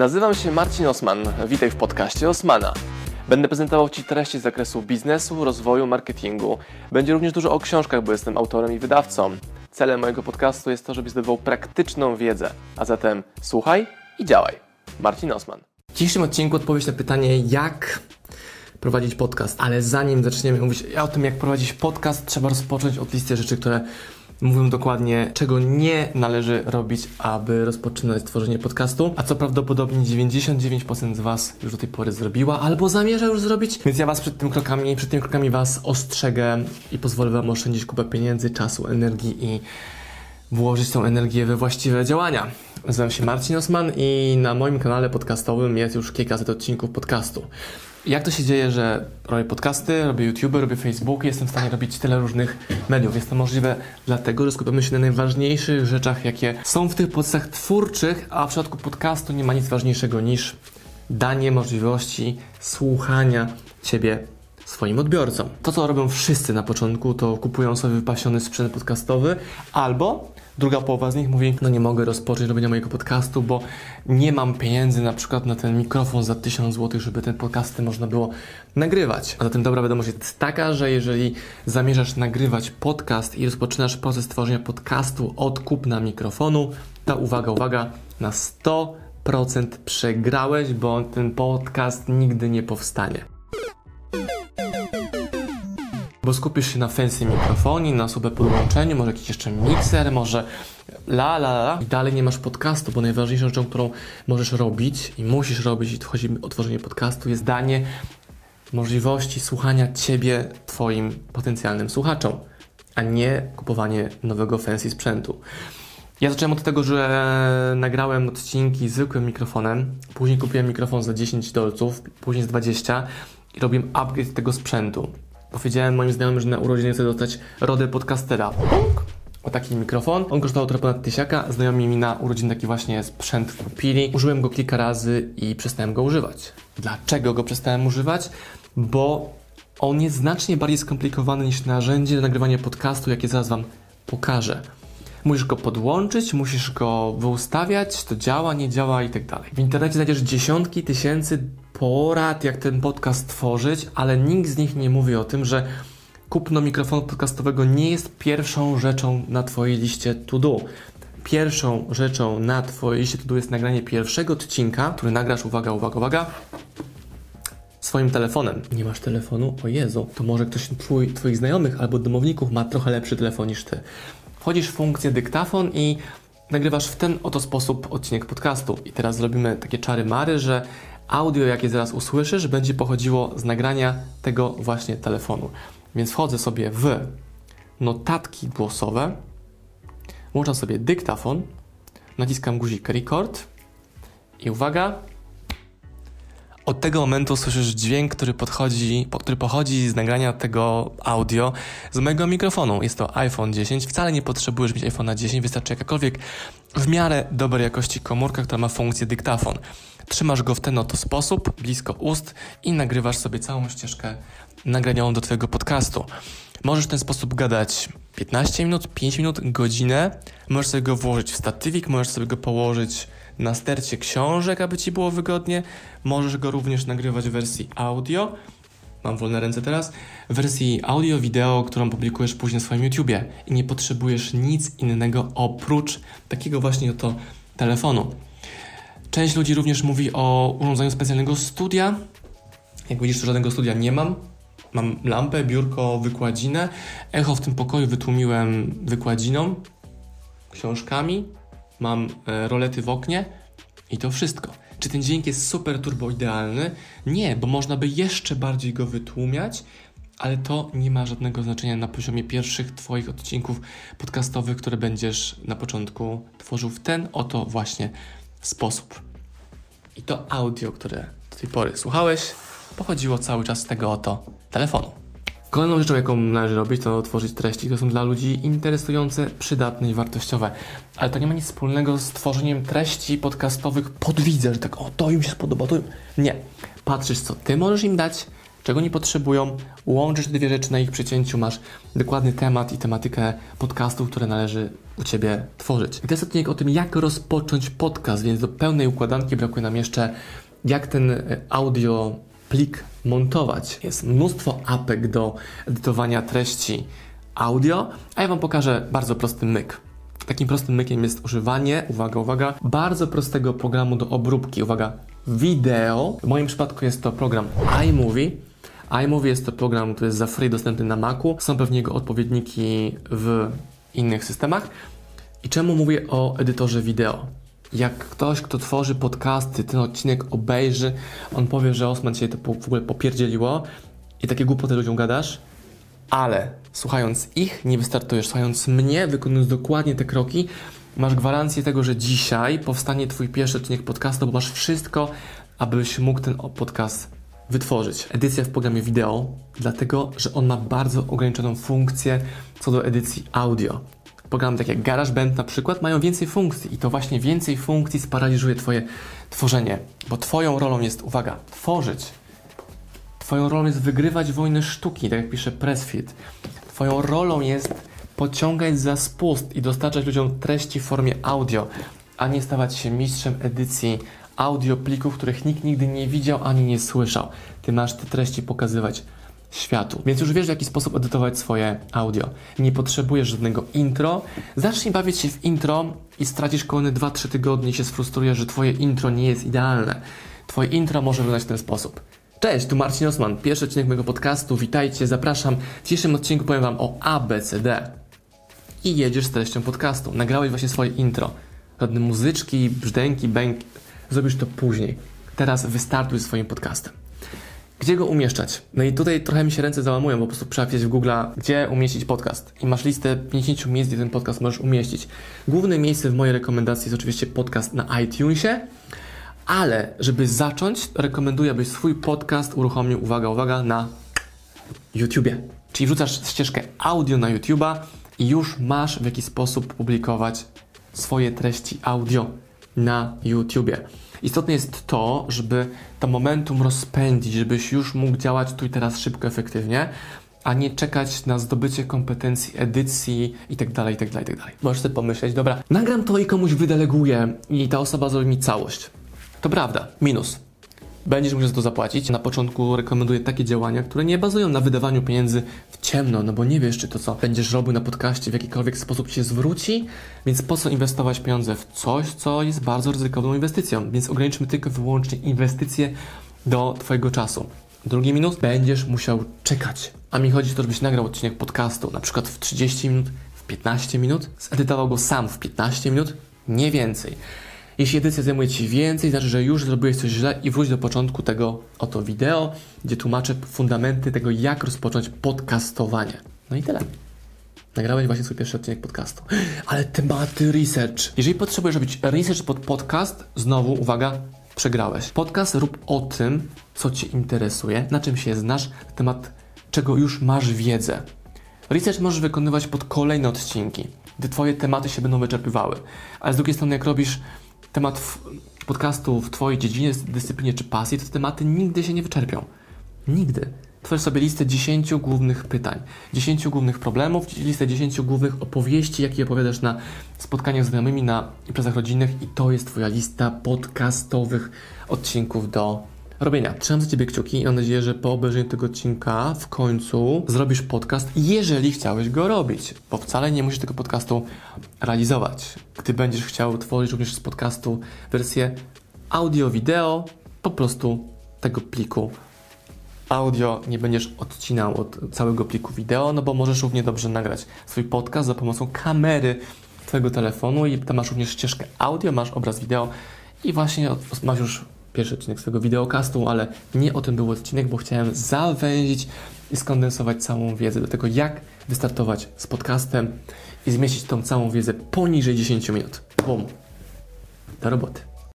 Nazywam się Marcin Osman. Witaj w podcaście Osmana. Będę prezentował Ci treści z zakresu biznesu, rozwoju, marketingu. Będzie również dużo o książkach, bo jestem autorem i wydawcą. Celem mojego podcastu jest to, żebyś zdobywał praktyczną wiedzę. A zatem słuchaj i działaj. Marcin Osman. W dzisiejszym odcinku odpowiedź na pytanie, jak prowadzić podcast. Ale zanim zaczniemy mówić o tym, jak prowadzić podcast, trzeba rozpocząć od listy rzeczy, które mówią dokładnie, czego nie należy robić, aby rozpoczynać tworzenie podcastu, a co prawdopodobnie 99% z Was już do tej pory zrobiła albo zamierza już zrobić, więc ja Was przed tym krokami, przed tymi krokami Was ostrzegę i pozwolę Wam oszczędzić kupę pieniędzy, czasu, energii i włożyć tą energię we właściwe działania. Nazywam się Marcin Osman i na moim kanale podcastowym jest już kilkaset odcinków podcastu. Jak to się dzieje, że robię podcasty, robię YouTube, robię Facebook, jestem w stanie robić tyle różnych mediów? Jest to możliwe dlatego, że skupiamy się na najważniejszych rzeczach, jakie są w tych procesach twórczych, a w przypadku podcastu nie ma nic ważniejszego niż danie możliwości słuchania Ciebie swoim odbiorcom. To, co robią wszyscy na początku, to kupują sobie wypasiony sprzęt podcastowy albo druga połowa z nich mówi, no nie mogę rozpocząć robienia mojego podcastu, bo nie mam pieniędzy na przykład na ten mikrofon za 1000 zł, żeby ten podcasty można było nagrywać. A zatem dobra wiadomość jest taka, że jeżeli zamierzasz nagrywać podcast i rozpoczynasz proces tworzenia podcastu od kupna mikrofonu, to uwaga, uwaga, na 100% przegrałeś, bo ten podcast nigdy nie powstanie bo skupisz się na fancy mikrofonie, na sobie podłączeniu, może jakiś jeszcze mikser, może la la la i dalej nie masz podcastu, bo najważniejszą rzeczą, którą możesz robić i musisz robić i chodzi o tworzenie podcastu jest danie możliwości słuchania Ciebie Twoim potencjalnym słuchaczom, a nie kupowanie nowego fancy sprzętu. Ja zacząłem od tego, że nagrałem odcinki zwykłym mikrofonem, później kupiłem mikrofon za 10 dolców, później z 20 i robiłem upgrade tego sprzętu. Powiedziałem moim znajomym, że na urodziny chcę dostać rodę podcastera. O taki mikrofon. On kosztował trochę ponad tysiaka. Znajomi mi na urodziny taki właśnie sprzęt kupili. Użyłem go kilka razy i przestałem go używać. Dlaczego go przestałem używać? Bo on jest znacznie bardziej skomplikowany niż narzędzie do nagrywania podcastu, jakie zaraz Wam pokażę. Musisz go podłączyć, musisz go wyustawiać, to działa, nie działa i tak dalej. W internecie znajdziesz dziesiątki tysięcy porad, jak ten podcast tworzyć, ale nikt z nich nie mówi o tym, że kupno mikrofonu podcastowego nie jest pierwszą rzeczą na Twojej liście to do. Pierwszą rzeczą na Twojej liście to do jest nagranie pierwszego odcinka, który nagrasz, uwaga, uwaga, uwaga, swoim telefonem. Nie masz telefonu? O Jezu, to może ktoś twój, Twoich znajomych albo domowników ma trochę lepszy telefon niż Ty. Wchodzisz w funkcję dyktafon i nagrywasz w ten oto sposób odcinek podcastu. I teraz zrobimy takie czary mary, że audio, jakie zaraz usłyszysz, będzie pochodziło z nagrania tego właśnie telefonu. Więc wchodzę sobie w notatki głosowe, włączam sobie dyktafon, naciskam guzik record i uwaga, od tego momentu słyszysz dźwięk, który, podchodzi, który pochodzi z nagrania tego audio z mojego mikrofonu. Jest to iPhone 10. Wcale nie potrzebujesz mieć iPhone'a 10, wystarczy jakakolwiek w miarę dobrej jakości komórka, która ma funkcję dyktafon. Trzymasz go w ten oto sposób, blisko ust i nagrywasz sobie całą ścieżkę nagranioną do Twojego podcastu. Możesz w ten sposób gadać 15 minut, 5 minut, godzinę. Możesz sobie go włożyć w statywik, możesz sobie go położyć na stercie książek, aby Ci było wygodnie. Możesz go również nagrywać w wersji audio. Mam wolne ręce teraz. W wersji audio, wideo, którą publikujesz później na swoim YouTubie. I nie potrzebujesz nic innego oprócz takiego właśnie oto telefonu. Część ludzi również mówi o urządzeniu specjalnego studia. Jak widzisz, żadnego studia nie mam. Mam lampę, biurko, wykładzinę. Echo w tym pokoju wytłumiłem wykładziną, książkami. Mam e, rolety w oknie i to wszystko. Czy ten dźwięk jest super turbo idealny? Nie, bo można by jeszcze bardziej go wytłumiać, ale to nie ma żadnego znaczenia na poziomie pierwszych Twoich odcinków podcastowych, które będziesz na początku tworzył w ten oto właśnie sposób. I to audio, które do tej pory słuchałeś, pochodziło cały czas z tego oto telefonu. Kolejną rzeczą, jaką należy robić, to tworzyć treści, które są dla ludzi interesujące, przydatne i wartościowe. Ale to nie ma nic wspólnego z tworzeniem treści podcastowych pod widzę, że tak, o, to im się spodoba, to im... Nie. Patrzysz, co ty możesz im dać, czego nie potrzebują, łączysz te dwie rzeczy na ich przecięciu, masz dokładny temat i tematykę podcastów, które należy u Ciebie tworzyć. I to jest odcinek o tym, jak rozpocząć podcast, więc do pełnej układanki brakuje nam jeszcze, jak ten e, audio plik montować. Jest mnóstwo apek do edytowania treści audio, a ja Wam pokażę bardzo prosty myk. Takim prostym mykiem jest używanie, uwaga, uwaga, bardzo prostego programu do obróbki, uwaga, wideo. W moim przypadku jest to program iMovie. iMovie jest to program, który jest za free dostępny na Macu. Są pewnie jego odpowiedniki w innych systemach. I czemu mówię o edytorze wideo? Jak ktoś, kto tworzy podcasty, ten odcinek obejrzy, on powie, że Osman się to w ogóle popierdzieliło i takie głupoty ludziom gadasz, ale słuchając ich, nie wystartujesz. Słuchając mnie, wykonując dokładnie te kroki, masz gwarancję tego, że dzisiaj powstanie Twój pierwszy odcinek podcastu, bo masz wszystko, abyś mógł ten podcast wytworzyć. Edycja w programie wideo, dlatego, że on ma bardzo ograniczoną funkcję co do edycji audio. Programy takie jak GarageBand na przykład mają więcej funkcji i to właśnie więcej funkcji sparaliżuje Twoje tworzenie, bo Twoją rolą jest, uwaga, tworzyć, Twoją rolą jest wygrywać wojny sztuki, tak jak pisze Pressfit. Twoją rolą jest pociągać za spust i dostarczać ludziom treści w formie audio, a nie stawać się mistrzem edycji audio plików, których nikt nigdy nie widział ani nie słyszał. Ty masz te treści pokazywać światu. Więc już wiesz, w jaki sposób edytować swoje audio. Nie potrzebujesz żadnego intro. Zacznij bawić się w intro i stracisz kolejne 2-3 tygodnie i się sfrustrujesz, że twoje intro nie jest idealne. Twoje intro może wyglądać w ten sposób. Cześć, tu Marcin Osman, pierwszy odcinek mojego podcastu. Witajcie, zapraszam. W dzisiejszym odcinku powiem Wam o ABCD. I jedziesz z treścią podcastu. Nagrałeś właśnie swoje intro. Żadne muzyczki, brzdęki, bęk. Zrobisz to później. Teraz wystartuj swoim podcastem. Gdzie go umieszczać? No i tutaj trochę mi się ręce załamują, bo po prostu trzeba wpisać w Google, gdzie umieścić podcast. I masz listę 50 miejsc, gdzie ten podcast możesz umieścić. Główne miejsce w mojej rekomendacji jest oczywiście podcast na iTunesie, ale żeby zacząć, rekomenduję, abyś swój podcast uruchomił, uwaga, uwaga, na YouTubie. Czyli wrzucasz ścieżkę audio na YouTube'a i już masz w jakiś sposób publikować swoje treści audio na YouTubie. Istotne jest to, żeby to momentum rozpędzić, żebyś już mógł działać tu i teraz szybko, efektywnie, a nie czekać na zdobycie kompetencji, edycji itd., itd., itd. Możesz sobie pomyśleć, dobra, nagram to i komuś wydeleguję i ta osoba zrobi mi całość. To prawda, minus. Będziesz musiał za to zapłacić. Na początku rekomenduję takie działania, które nie bazują na wydawaniu pieniędzy w ciemno, no bo nie wiesz, czy to, co będziesz robił na podcaście w jakikolwiek sposób się zwróci, więc po co inwestować pieniądze w coś, co jest bardzo ryzykowną inwestycją. Więc ograniczmy tylko wyłącznie inwestycje do Twojego czasu. Drugi minus, będziesz musiał czekać. A mi chodzi o to, żebyś nagrał odcinek podcastu, na przykład w 30 minut, w 15 minut, zedytował go sam w 15 minut, nie więcej. Jeśli edycja zajmuje Ci więcej, znaczy, że już zrobiłeś coś źle i wróć do początku tego oto wideo, gdzie tłumaczę fundamenty tego, jak rozpocząć podcastowanie. No i tyle. Nagrałeś właśnie swój pierwszy odcinek podcastu. Ale tematy research. Jeżeli potrzebujesz robić research pod podcast, znowu, uwaga, przegrałeś. Podcast rób o tym, co Cię interesuje, na czym się znasz, na temat czego już masz wiedzę. Research możesz wykonywać pod kolejne odcinki, gdy Twoje tematy się będą wyczerpywały. Ale z drugiej strony, jak robisz temat podcastu w Twojej dziedzinie, dyscyplinie czy pasji, to te tematy nigdy się nie wyczerpią. Nigdy. Tworz sobie listę 10 głównych pytań, 10 głównych problemów, listę 10 głównych opowieści, jakie opowiadasz na spotkaniach z znajomymi, na imprezach rodzinnych i to jest Twoja lista podcastowych odcinków do robienia. Trzymam za Ciebie kciuki i mam nadzieję, że po obejrzeniu tego odcinka w końcu zrobisz podcast, jeżeli chciałeś go robić, bo wcale nie musisz tego podcastu realizować. Gdy będziesz chciał tworzyć również z podcastu wersję audio-wideo, po prostu tego pliku audio nie będziesz odcinał od całego pliku wideo, no bo możesz równie dobrze nagrać swój podcast za pomocą kamery Twojego telefonu i tam masz również ścieżkę audio, masz obraz wideo i właśnie masz już pierwszy odcinek swojego wideokastu, ale nie o tym był odcinek, bo chciałem zawęzić i skondensować całą wiedzę do tego, jak wystartować z podcastem i zmieścić tą całą wiedzę poniżej 10 minut. Bum. Do roboty.